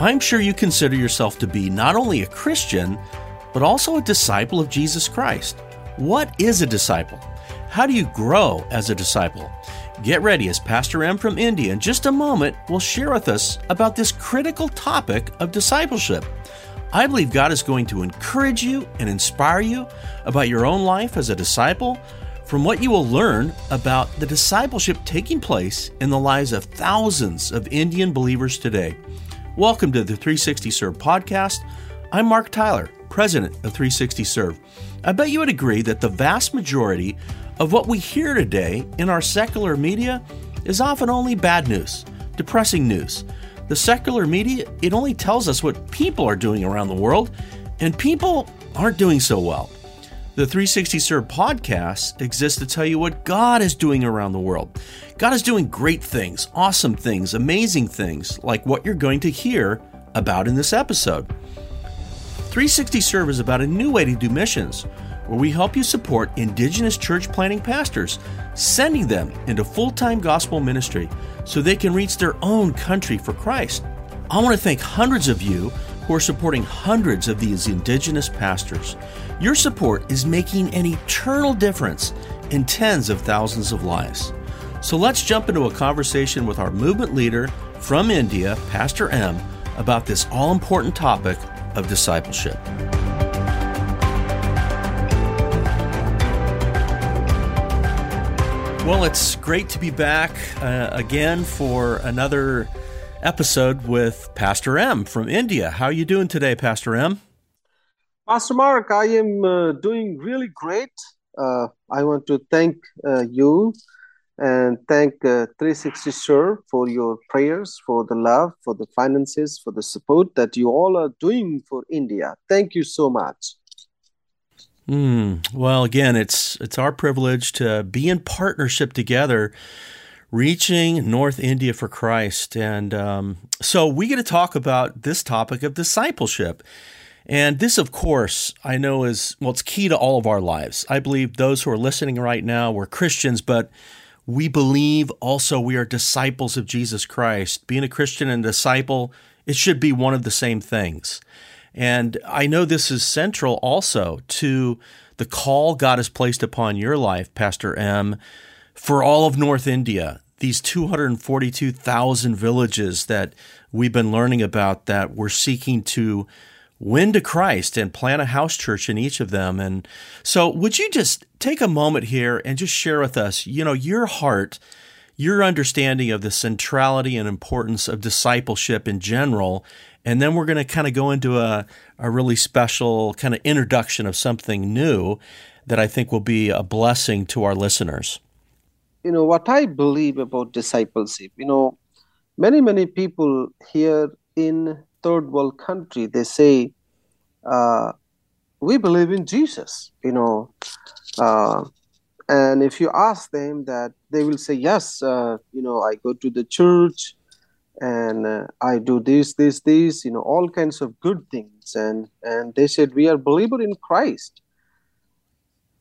I'm sure you consider yourself to be not only a Christian, but also a disciple of Jesus Christ. What is a disciple? How do you grow as a disciple? Get ready as Pastor M from India in just a moment will share with us about this critical topic of discipleship. I believe God is going to encourage you and inspire you about your own life as a disciple from what you will learn about the discipleship taking place in the lives of thousands of Indian believers today. Welcome to the 360 Serve podcast. I'm Mark Tyler, president of 360 Serve. I bet you would agree that the vast majority of what we hear today in our secular media is often only bad news, depressing news. The secular media, it only tells us what people are doing around the world, and people aren't doing so well. The 360 Serve podcast exists to tell you what God is doing around the world. God is doing great things, awesome things, amazing things, like what you're going to hear about in this episode. 360 Serve is about a new way to do missions, where we help you support Indigenous church planting pastors, sending them into full time gospel ministry so they can reach their own country for Christ. I want to thank hundreds of you who are supporting hundreds of these Indigenous pastors. Your support is making an eternal difference in tens of thousands of lives. So let's jump into a conversation with our movement leader from India, Pastor M, about this all important topic of discipleship. Well, it's great to be back uh, again for another episode with Pastor M from India. How are you doing today, Pastor M? Pastor Mark, I am uh, doing really great. Uh, I want to thank uh, you and thank uh, 360 Serve for your prayers, for the love, for the finances, for the support that you all are doing for India. Thank you so much. Mm, well, again, it's it's our privilege to be in partnership together, reaching North India for Christ, and um, so we get to talk about this topic of discipleship. And this, of course, I know is, well, it's key to all of our lives. I believe those who are listening right now, we're Christians, but we believe also we are disciples of Jesus Christ. Being a Christian and disciple, it should be one of the same things. And I know this is central also to the call God has placed upon your life, Pastor M, for all of North India, these 242,000 villages that we've been learning about that we're seeking to win to Christ and plant a house church in each of them. And so, would you just take a moment here and just share with us, you know, your heart, your understanding of the centrality and importance of discipleship in general? And then we're going to kind of go into a, a really special kind of introduction of something new that I think will be a blessing to our listeners. You know, what I believe about discipleship, you know, many, many people here in third world country, they say, uh, we believe in Jesus, you know. Uh, and if you ask them that, they will say, yes, uh, you know, I go to the church and uh, I do this, this, this, you know, all kinds of good things. And, and they said, we are believer in Christ.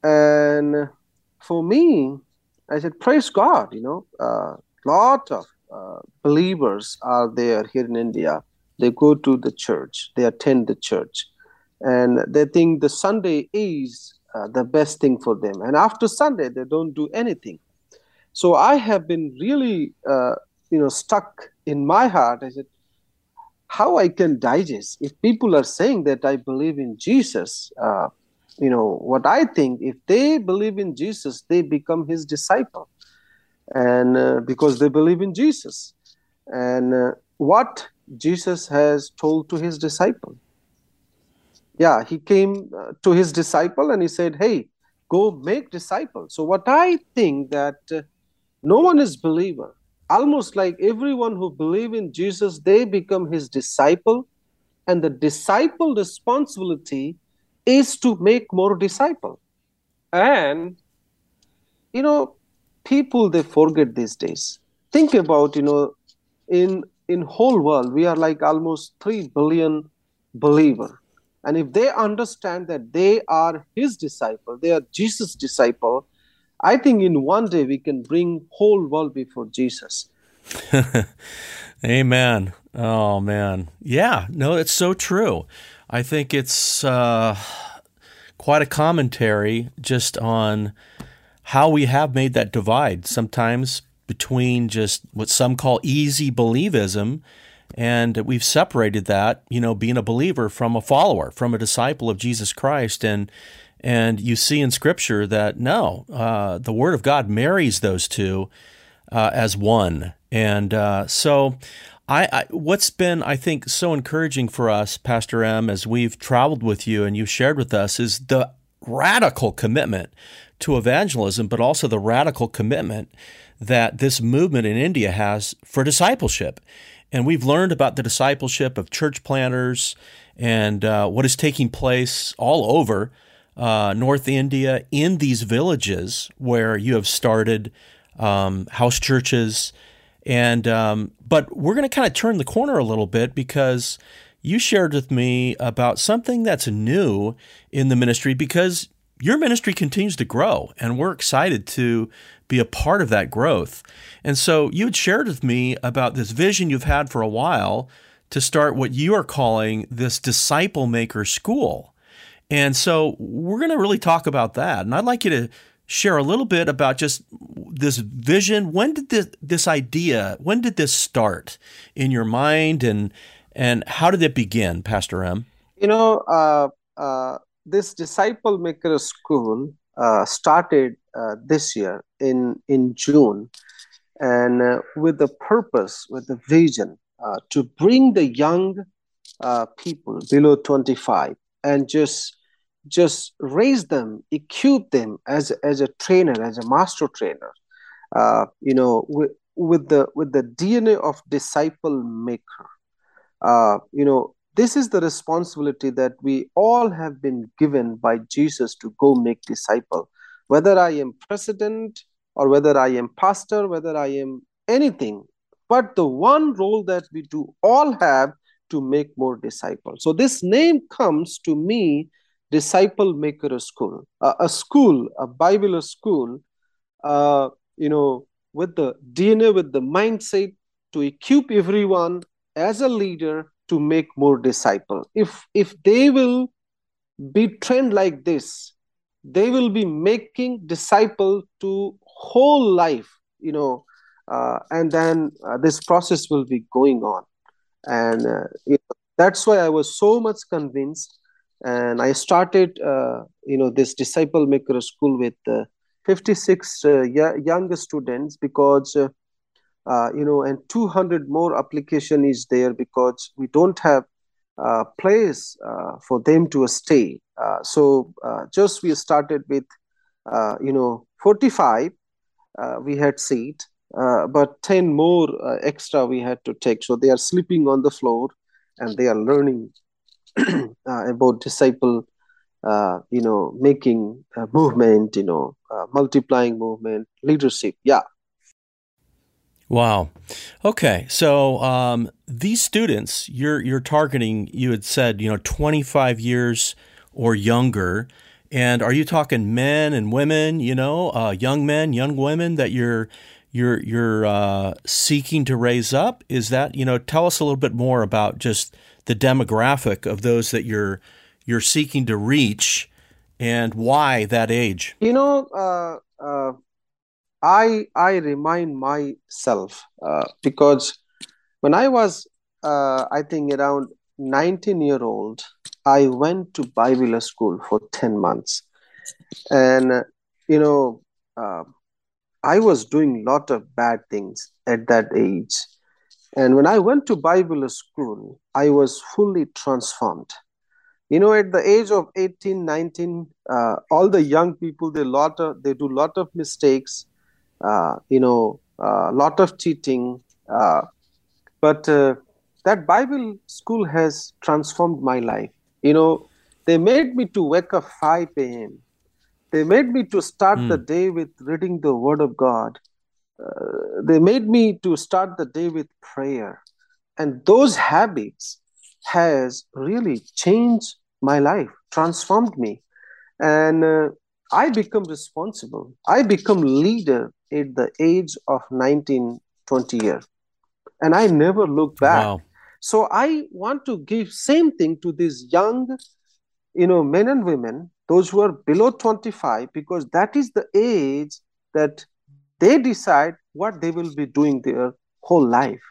And for me, I said, praise God, you know, a uh, lot of uh, believers are there here in India they go to the church, they attend the church, and they think the Sunday is uh, the best thing for them. And after Sunday, they don't do anything. So I have been really, uh, you know, stuck in my heart. I said, how I can digest if people are saying that I believe in Jesus. Uh, you know what I think. If they believe in Jesus, they become His disciple, and uh, because they believe in Jesus, and uh, what Jesus has told to his disciple. Yeah, he came uh, to his disciple and he said, Hey, go make disciples. So, what I think that uh, no one is believer. Almost like everyone who believe in Jesus, they become his disciple, and the disciple responsibility is to make more disciple. And you know, people they forget these days. Think about you know, in in whole world we are like almost 3 billion believer. And if they understand that they are his disciple they are jesus disciple i think in one day we can bring whole world before jesus. Amen. Oh man, yeah, no, it's so true. I think it's uh, quite a commentary just on how we have made that divide. Sometimes between just what some call easy believism and we've separated that you know being a believer from a follower from a disciple of jesus christ. And and you see in scripture that no uh, the word of god marries those two uh, as one. And uh, so I, I, what's been I think so encouraging for us, Pastor M, as we've traveled with you and you've shared with us, is the radical commitment to evangelism, but also the radical commitment that this movement in India has for discipleship. And we've learned about the discipleship of church planters and uh, what is taking place all over uh, North India in these villages where you have started um, house churches and um, but we're going to kind of turn the corner a little bit because you shared with me about something that's new in the ministry because your ministry continues to grow and we're excited to be a part of that growth. And so you had shared with me about this vision you've had for a while to start what you are calling this disciple maker school. And so we're going to really talk about that. And I'd like you to share a little bit about just this vision. When did this this idea? When did this start in your mind, and and how did it begin, Pastor M? You know, uh, uh, this disciple maker school uh, started uh, this year in in June, and uh, with the purpose, with the vision uh, to bring the young people below twenty five and just just raise them, equip them as as a trainer, as a master trainer. Uh, you know, with, the with the DNA of disciple maker. Uh, you know, this is the responsibility that we all have been given by Jesus to go make disciple. Whether I am president or whether I am pastor, whether I am anything, but the one role that we do all have to make more disciples. So this name comes to me disciple maker school, uh, a school, a Bible school, uh, you know, with the DNA, with the mindset to equip everyone as a leader to make more disciple. If if they will be trained like this, they will be making disciple to whole life, you know, uh, and then uh, this process will be going on, and uh, you know, that's why I was so much convinced and i started uh, you know this disciple maker school with uh, 56 uh, young students because uh, uh, you know and 200 more application is there because we don't have uh, place for them to stay so just we started with you know 45 we had seat but 10 more extra we had to take so they are sleeping on the floor and they are learning uh, about disciple, uh, you know, making movement, you know, uh, multiplying movement, leadership. Yeah. Wow. Okay. So um, these students you're you're targeting, you had said, you know, 25 years or younger. And are you talking men and women? You know, uh, young men, young women that you're you're you're uh, seeking to raise up? Is that you know? Tell us a little bit more about just the demographic of those that you're you're seeking to reach and why that age you know uh, uh, i i remind myself uh, because when i was uh, i think around 19 year old i went to bible school for 10 months. And you know uh, i was doing a lot of bad things at that age. And when I went to Bible school, I was fully transformed. You know, at the age of 18, 19, uh, all the young people, they, lot of, they do a lot of mistakes, you know, a uh, lot of cheating. Uh, but uh, that Bible school has transformed my life. You know, they made me to wake up 5 a.m. They made me to start mm. the day with reading the Word of God uh, they made me to start the day with prayer and those habits has really changed my life transformed me and uh, i become responsible. I become leader at the age of 19 20 years. And i never look back. Wow. so i want to give same thing to these young you know men and women those who are below 25 because that is the age that they decide what they will be doing their whole life.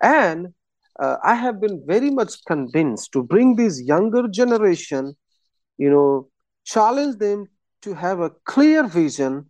And uh, i have been very much convinced to bring this younger generation you know challenge them to have a clear vision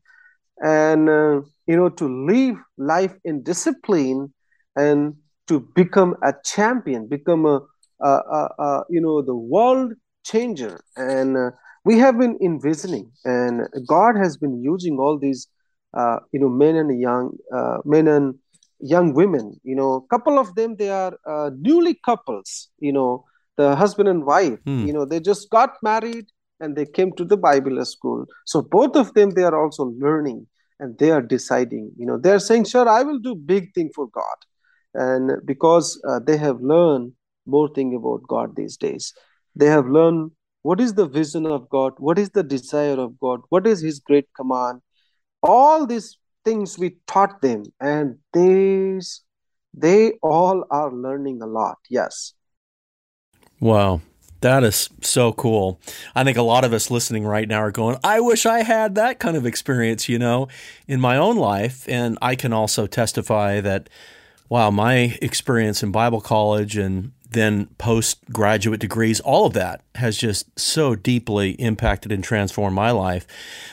and uh, you know to live life in discipline and to become a champion become a, a, a, a you know the world changer. And uh, we have been envisioning and god has been using all these uh, you know men and young uh, men and young women. You know a couple of them they are uh, newly couples you know the husband and wife. Hmm. you know they just got married and they came to the bible school. So both of them they are also learning and they are deciding you know they're saying sure i will do big thing for god. And because uh, they have learned more thing about god these days. They have learned what is the vision of god what is the desire of god what is his great command. All these things we taught them and these they all are learning a lot. Yes. Wow that is so cool. I think a lot of us listening right now are going, I wish I had that kind of experience, you know, in my own life. And I can also testify that, wow, my experience in Bible college and then postgraduate degrees, all of that has just so deeply impacted and transformed my life.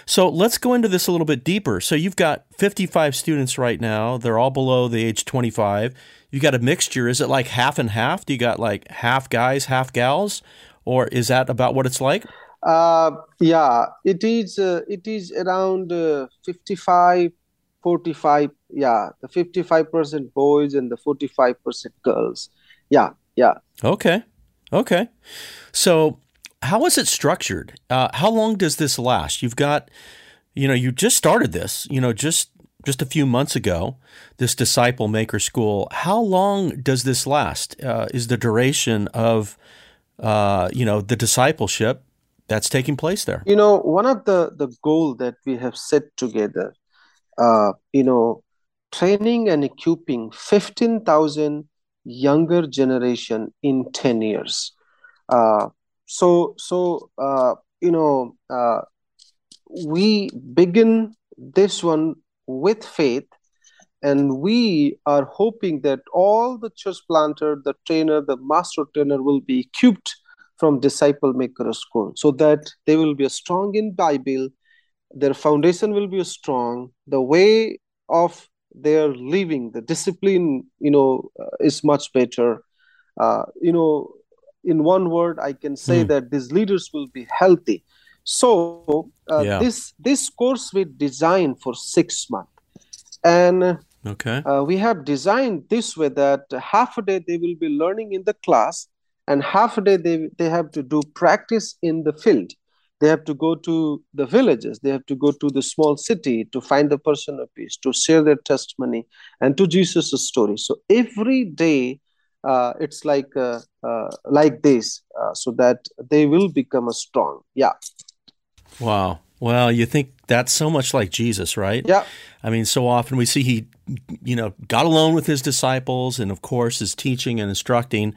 So let's go into this a little bit deeper. So you've got 55 students right now, they're all below the age 25 you got a mixture. Is it like half and half? Do you got like half guys, half gals, or is that about what it's like? Uh, yeah, it is. Uh, it is around uh, 55, 45. Yeah, the 55% boys and the 45% girls. Yeah, yeah. Okay, okay. So, how is it structured? Uh, how long does this last? You've got, you know, you just started this. You know, just just a few months ago, this disciple maker school. How long does this last? Uh, is the duration of, uh, you know, the discipleship that's taking place there? You know, one of the the goal that we have set together, uh, you know, training and equipping fifteen thousand younger generation in ten years. Uh, so so uh, you know, uh, we begin this one with faith and we are hoping that all the church planter the trainer the master trainer will be equipped from disciple maker school so that they will be strong in bible their foundation will be strong the way of their living the discipline you know uh, is much better uh, you know in one word i can say mm. that these leaders will be healthy so uh, yeah. this this course we designed for six months, and okay, uh, we have designed this way that half a day they will be learning in the class, and half a day they they have to do practice in the field. They have to go to the villages. They have to go to the small city to find the person of peace, to share their testimony, and to Jesus' story. So every day uh, it's like uh, uh, like this uh, so that they will become a strong yeah Wow. Well, you think that's so much like Jesus, right? Yeah. I mean, so often we see he, you know, got alone with his disciples and, of course, is teaching and instructing.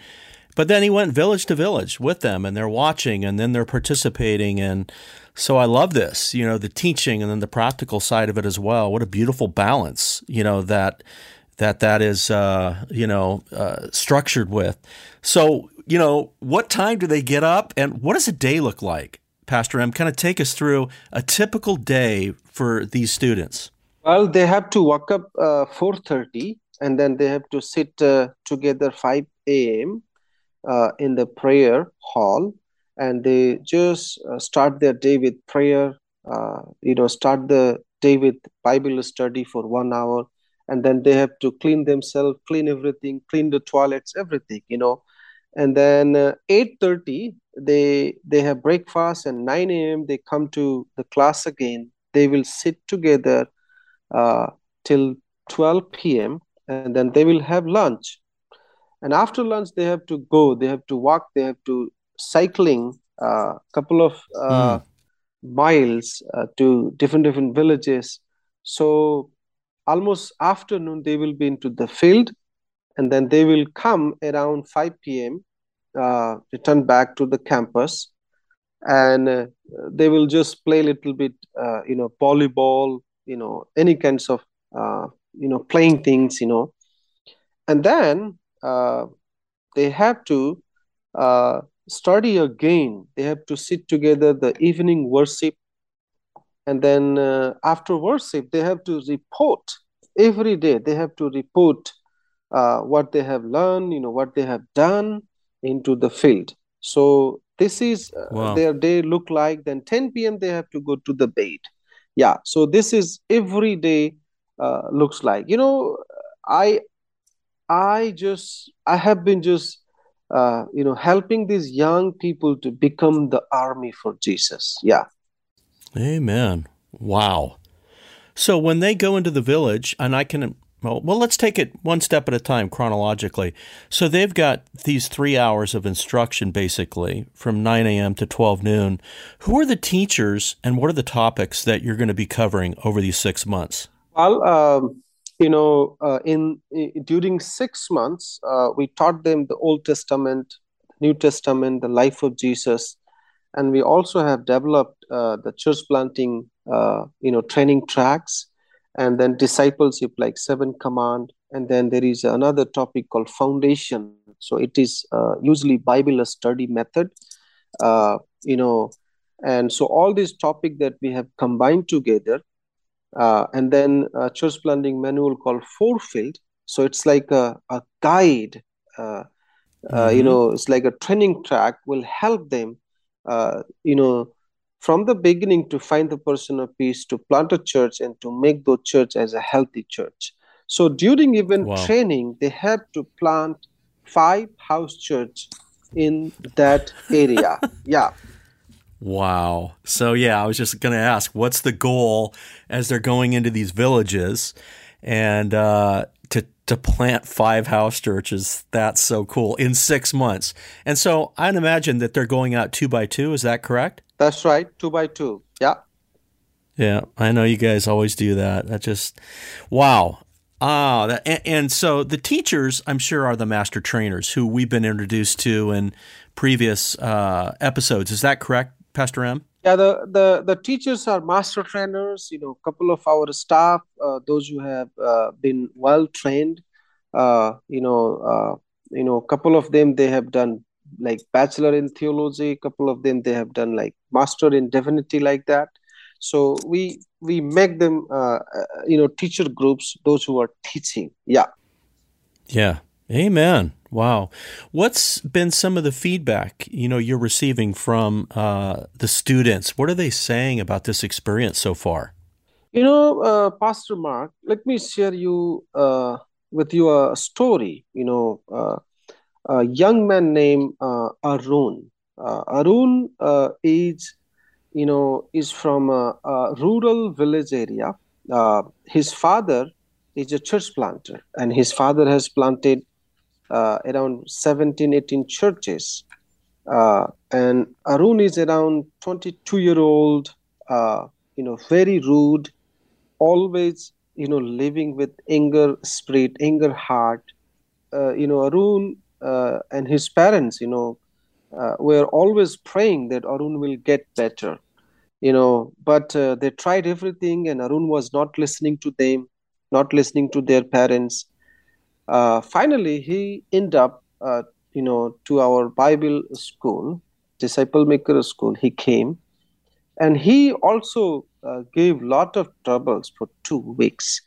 But then he went village to village with them and they're watching and then they're participating. And so I love this, you know, the teaching and then the practical side of it as well. What a beautiful balance, you know, that that that is, uh, you know, uh, structured with. So, you know, what time do they get up and what does a day look like? Pastor M, kind of take us through a typical day for these students. Well, they have to wake up uh, 4.30 and then they have to sit uh, together 5 a.m. Uh, in the prayer hall and they just uh, start their day with prayer, uh, you know, start the day with Bible study for one hour and then they have to clean themselves, clean everything, clean the toilets, everything, you know. And then 8.30, uh, they they have breakfast and 9 a.m they come to the class again they will sit together uh, till 12 p.m and then they will have lunch and after lunch they have to go they have to walk they have to cycling a uh, couple of uh, mm. miles uh, to different different villages so almost afternoon they will be into the field and then they will come around 5 p.m. Uh, return back to the campus, and uh, they will just play a little bit, uh, you know, volleyball, you know, any kinds of, uh, you know, playing things, you know, and then uh, they have to uh, study again. They have to sit together the evening worship, and then after worship they have to report every day. They have to report what they have learned, you know, what they have done into the field. So this is uh, wow. their day look like. Then 10 p.m. they have to go to the bed. Yeah. So this is every day uh, looks like. You know, I I just I have been just uh, you know helping these young people to become the army for Jesus. Yeah. Amen. Wow. So when they go into the village, and I can well, well, let's take it one step at a time chronologically. So they've got these three hours of instruction basically from 9 a.m. to 12 noon. Who are the teachers and what are the topics that you're going to be covering over these six months? Well, um, you know, uh, in, in, during six months, uh, we taught them the Old Testament, New Testament, the life of Jesus, and we also have developed uh, the church planting, uh, you know, training tracks and then discipleship like seven command and then there is another topic called foundation so it is uh, usually bible study method uh, you know and so all these topic that we have combined together uh, and then a church planting manual called fourfield so it's like a, a guide uh, uh, mm-hmm. you know it's like a training track will help them uh, you know from the beginning to find the person of peace, to plant a church, and to make the church as a healthy church. So during even wow. training, they had to plant five house church in that area. yeah. Wow. So yeah, I was just going to ask, what's the goal as they're going into these villages, and uh, to to plant five house churches? That's so cool in six months. And so I'd imagine that they're going out two by two. Is that correct? That's right, two by two. Yeah. Yeah, I know you guys always do that. That just, wow. Ah, that, and, and, so the teachers, I'm sure, are the master trainers who we've been introduced to in previous uh, episodes. Is that correct, Pastor M? Yeah, the, the, the teachers are master trainers. You know, a couple of our staff, uh, those who have uh, been well trained. Uh, you know, uh, you know, a couple of them they have done like bachelor in theology a couple of them they have done like master in divinity like that. So we we make them uh, uh, you know teacher groups those who are teaching. Yeah. Yeah. Amen. Wow. What's been some of the feedback you know you're receiving from uh, the students? What are they saying about this experience so far? You know uh, pastor mark let me share you uh, with you a story you know uh, a young man named uh, Arun. Uh, Arun uh, is, you know, is from a, a rural village area. Uh, his father is a church planter, and his father has planted uh, around 17, 18 churches. Uh, and Arun is around 22 year old, you know, very rude, always, you know, living with anger spirit, anger heart. you know, Arun and his parents, you know, uh, were always praying that Arun will get better, you know, but uh, they tried everything and Arun was not listening to them, not listening to their parents. Uh, finally, he ended up, uh, you know, to our Bible school, Disciple Maker School. He came, and he also uh, gave lot of troubles for two weeks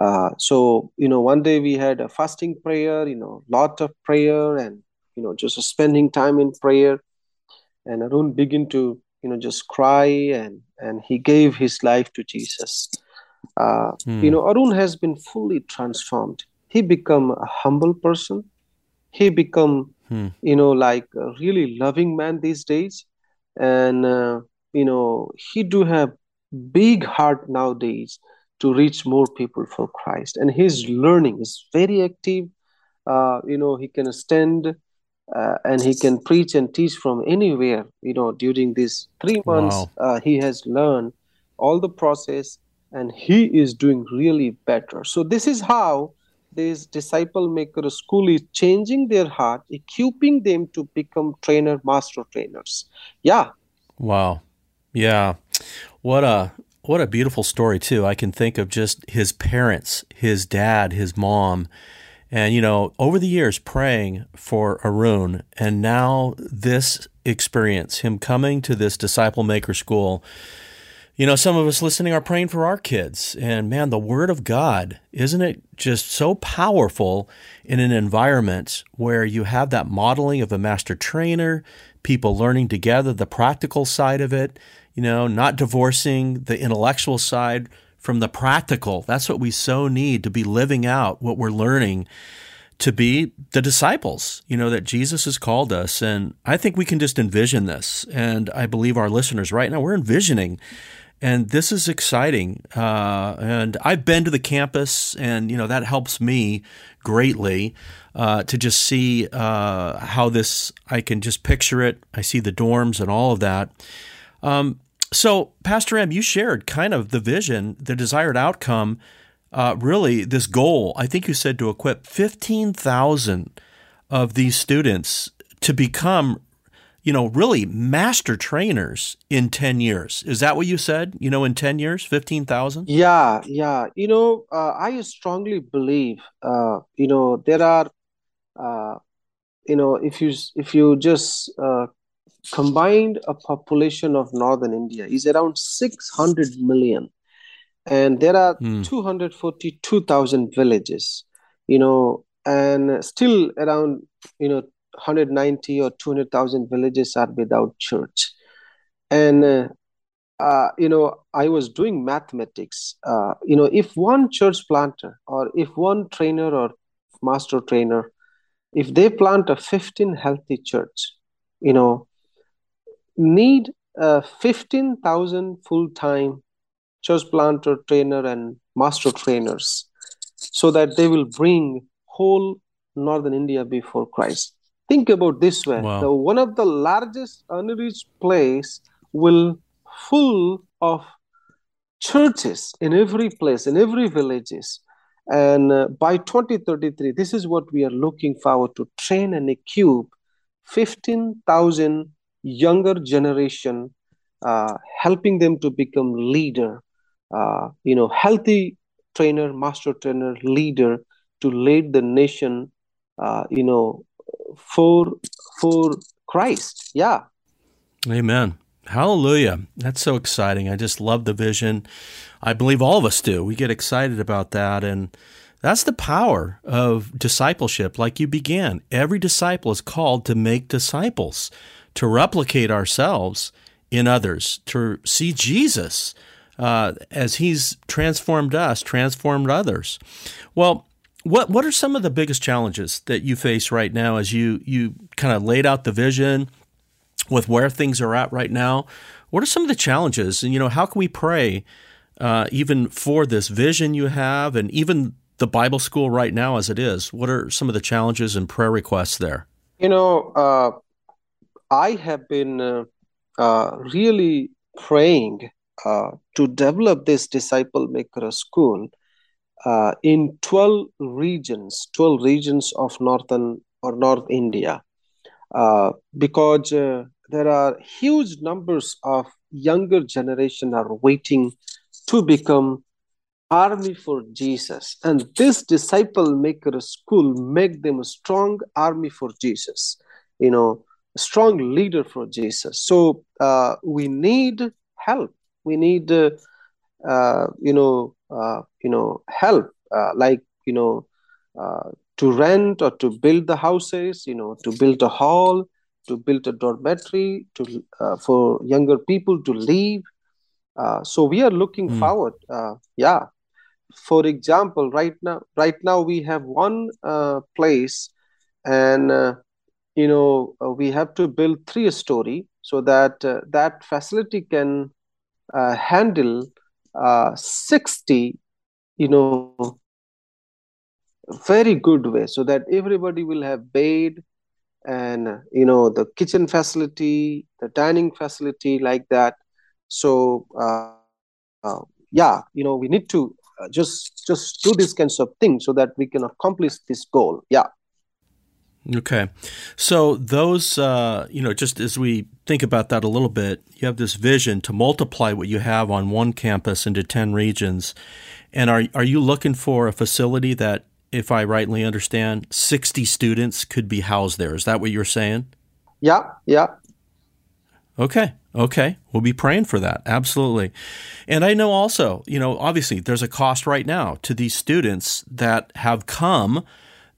uh, so you know one day we had a fasting prayer you know lot of prayer and you know just spending time in prayer. And arun began to you know just cry and and he gave his life to jesus. Uh, hmm. you know arun has been fully transformed. He become a humble person. He become hmm. you know like a really loving man these days. And uh, you know he do have big heart nowadays to reach more people for Christ. And his learning is very active. Uh, you know, he can stand uh, and he can preach and teach from anywhere. You know, during these three months, wow. uh, he has learned all the process and he is doing really better. So, this is how this disciple maker school is changing their heart, equipping them to become trainer, master trainers. Yeah. Wow. Yeah. What a what a beautiful story too. I can think of just his parents, his dad, his mom, and you know, over the years praying for Arun and now this experience, him coming to this disciple maker school you know, some of us listening are praying for our kids. And man, the Word of God, isn't it just so powerful in an environment where you have that modeling of a master trainer, people learning together the practical side of it, you know, not divorcing the intellectual side from the practical. That's what we so need to be living out what we're learning to be the disciples, you know, that Jesus has called us. And I think we can just envision this. And I believe our listeners right now, we're envisioning and this is exciting. Uh, and I've been to the campus, and you know that helps me greatly uh, to just see uh, how this. I can just picture it. I see the dorms and all of that. Um, so, Pastor M, you shared kind of the vision, the desired outcome. Uh, really, this goal. I think you said to equip fifteen thousand of these students to become you know, really master trainers in 10 years. Is that what you said? You know, in 10 years, 15,000? Yeah, yeah. You know, uh, I strongly believe, uh, you know, there are, uh, you know, if you if you just uh, combined a population of northern India is around 600 million, and there are mm. 242,000 villages, you know, and still around, you know, 190 or 200,000 villages are without church. And, uh, uh, you know, I was doing mathematics. Uh, you know, if one church planter or if one trainer or master trainer, if they plant a 15 healthy church, you know, need uh, 15,000 full time church planter, trainer, and master trainers so that they will bring whole northern India before Christ. Think about this way. Wow. the, one of the largest unreached place will full of churches in every place in every villages. And uh, by 2033 this is what we are looking forward to. Train and equip 15000 younger generation uh, helping them to become leader uh, you know healthy trainer master trainer leader to lead the nation uh, you know for for Christ. Yeah. Amen. Hallelujah. That's so exciting. I just love the vision. I believe all of us do. We get excited about that and that's the power of discipleship like you began. Every disciple is called to make disciples, to replicate ourselves in others, to see Jesus uh, as he's transformed us, transformed others. Well, what what are some of the biggest challenges that you face right now as you you kind of laid out the vision with where things are at right now? What are some of the challenges, and you know how can we pray uh, even for this vision you have, and even the Bible school right now as it is? What are some of the challenges and prayer requests there? You know, uh, I have been uh, uh really praying uh, to develop this disciple maker school in 12 regions, 12 regions of northern or North India, because there are huge numbers of younger generation are waiting to become army for Jesus. And this disciple maker school make them a strong army for Jesus, you know, strong leader for Jesus. So uh, we need help. We need, uh, uh, you know, uh, you know help uh, like you know uh, to rent or to build the houses you know to build a hall to build a dormitory to uh, for younger people to live uh, so we are looking mm. forward yeah for example right now right now we have one place and you know we have to build three story so that that facility can handle uh, 60 you know very good way so that everybody will have bed and you know the kitchen facility the dining facility like that. So uh, uh, yeah you know we need to uh, just just do these kinds of things so that we can accomplish this goal. Yeah Okay. So, those, uh, you know, just as we think about that a little bit, you have this vision to multiply what you have on one campus into 10 regions. And are, are you looking for a facility that, if I rightly understand, 60 students could be housed there? Is that what you're saying? Yeah, yeah. Okay. Okay. We'll be praying for that. Absolutely. And I know also, you know, obviously there's a cost right now to these students that have come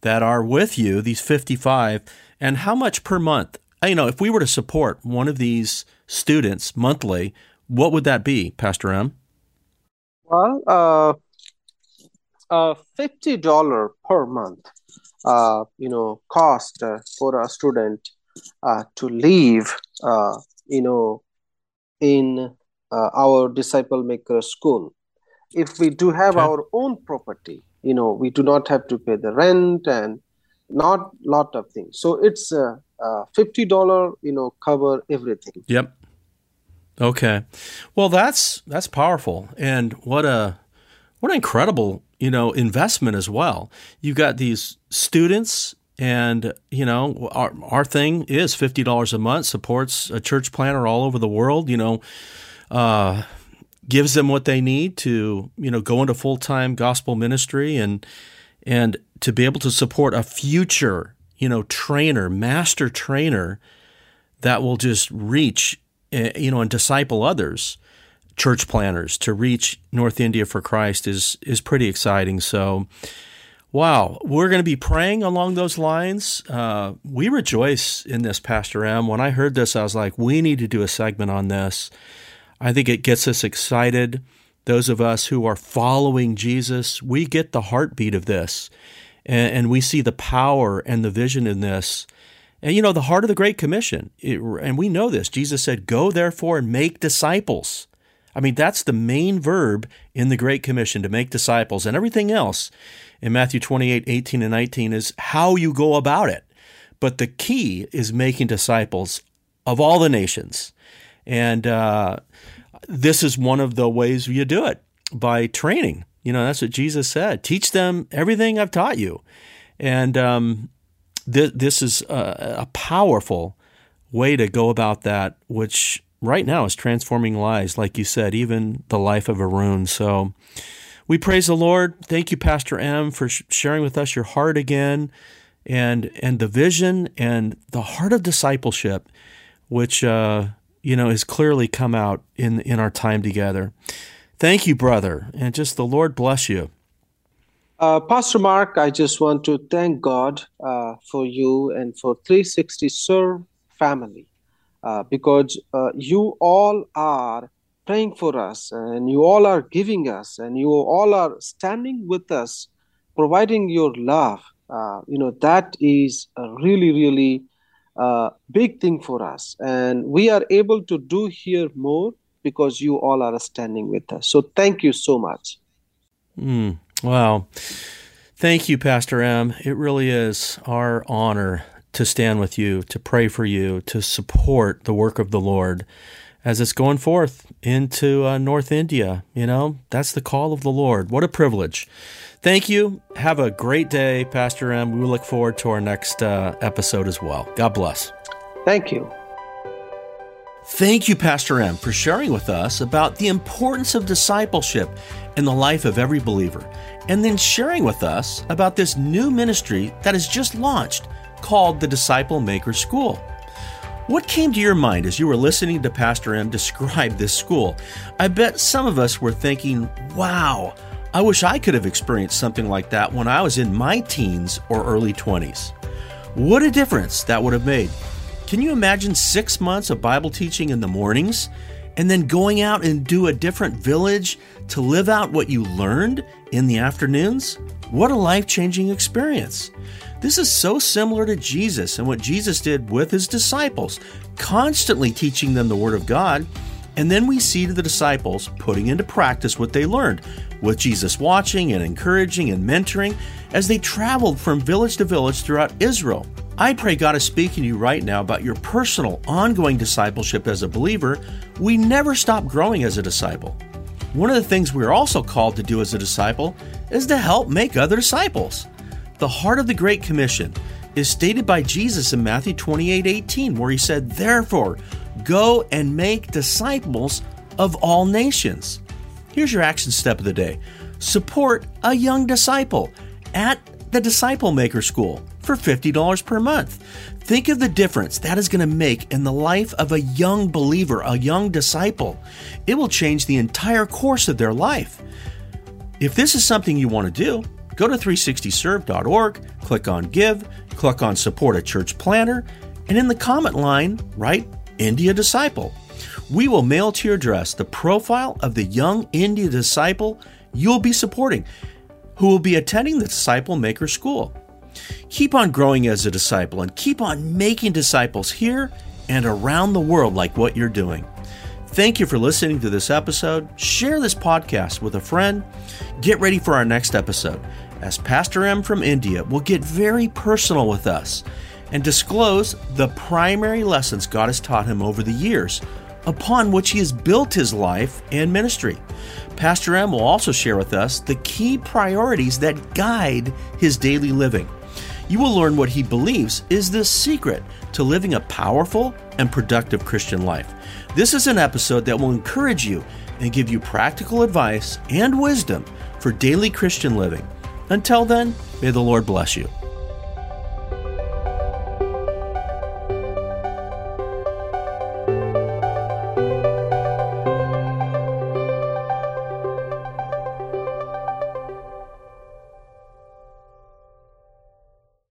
that are with you, these 55, and how much per month? You know, if we were to support one of these students monthly, what would that be, Pastor M? Well, uh, uh, $50 per month, uh, you know, cost uh, for a student uh, to leave, uh, you know, in uh, our disciple maker school. If we do have okay. our own property, you know we do not have to pay the rent and not lot of things. So it's a, a $50 you know cover everything. Yep. Okay. Well that's that's powerful and what a what an incredible you know investment as well. You've got these students and you know our, our thing is $50 a month supports a church planter all over the world you know uh, gives them what they need to you know go into full time gospel ministry and and to be able to support a future you know trainer, master trainer that will just reach eh, you know and disciple others, church planners to reach North India for Christ is is pretty exciting. So. Wow, we're going to be praying along those lines. Uh, we rejoice in this, Pastor M. When I heard this, I was like, we need to do a segment on this I think it gets us excited. Those of us who are following Jesus, we get the heartbeat of this and, and we see the power and the vision in this. And you know, the heart of the Great Commission, it, and we know this. Jesus said, Go therefore and make disciples. I mean, that's the main verb in the Great Commission to make disciples. And everything else in Matthew 28 18 and 19 is how you go about it. But the key is making disciples of all the nations. And uh, this is one of the ways you do it by training. You know, that's what Jesus said. Teach them everything I've taught you. And um, th- this is a, a powerful way to go about that, which right now is transforming lives, like you said, even the life of Arun. So we praise the Lord. Thank you, Pastor M, for sh- sharing with us your heart again and and the vision and the heart of discipleship, which uh, you know, has clearly come out in in our time together. Thank you, brother, and just the Lord bless you. Uh, Pastor Mark, I just want to thank God uh, for you and for 360 Serve family uh, because uh, you all are praying for us and you all are giving us and you all are standing with us, providing your love. Uh, you know, that is really, really uh, big thing for us. And we are able to do here more because you all are standing with us. So thank you so much. Mm, wow. Thank you, Pastor M. It really is our honor to stand with you, to pray for you, to support the work of the Lord as it's going forth into uh, North India. You know, that's the call of the Lord. What a privilege. Thank you. Have a great day, Pastor M. We look forward to our next uh, episode as well. God bless. Thank you. Thank you, Pastor M, for sharing with us about the importance of discipleship in the life of every believer, and then sharing with us about this new ministry that has just launched called the Disciple Maker School. What came to your mind as you were listening to Pastor M describe this school? I bet some of us were thinking, wow, I wish I could have experienced something like that when I was in my teens or early 20s. What a difference that would have made. Can you imagine six months of Bible teaching in the mornings and then going out and do a different village to live out what you learned in the afternoons? What a life changing experience. This is so similar to Jesus and what Jesus did with his disciples, constantly teaching them the Word of God. And then we see the disciples putting into practice what they learned, with Jesus watching and encouraging and mentoring as they traveled from village to village throughout Israel. I pray God is speaking to you right now about your personal, ongoing discipleship as a believer. We never stop growing as a disciple. One of the things we are also called to do as a disciple is to help make other disciples. The heart of the Great Commission is stated by Jesus in Matthew 28 18, where he said, Therefore, go and make disciples of all nations. Here's your action step of the day support a young disciple at the Disciple Maker School for $50 per month. Think of the difference that is going to make in the life of a young believer, a young disciple. It will change the entire course of their life. If this is something you want to do, go to 360serve.org, click on Give, click on Support a Church Planter, and in the comment line, write India Disciple. We will mail to your address the profile of the young India disciple you'll be supporting, who will be attending the Disciple Maker School. Keep on growing as a disciple and keep on making disciples here and around the world like what you're doing. Thank you for listening to this episode. Share this podcast with a friend. Get ready for our next episode, as Pastor M from India will get very personal with us and disclose the primary lessons God has taught him over the years upon which he has built his life and ministry. Pastor M will also share with us the key priorities that guide his daily living. You will learn what he believes is the secret to living a powerful and productive Christian life. This is an episode that will encourage you and give you practical advice and wisdom for daily Christian living. Until then, may the Lord bless you.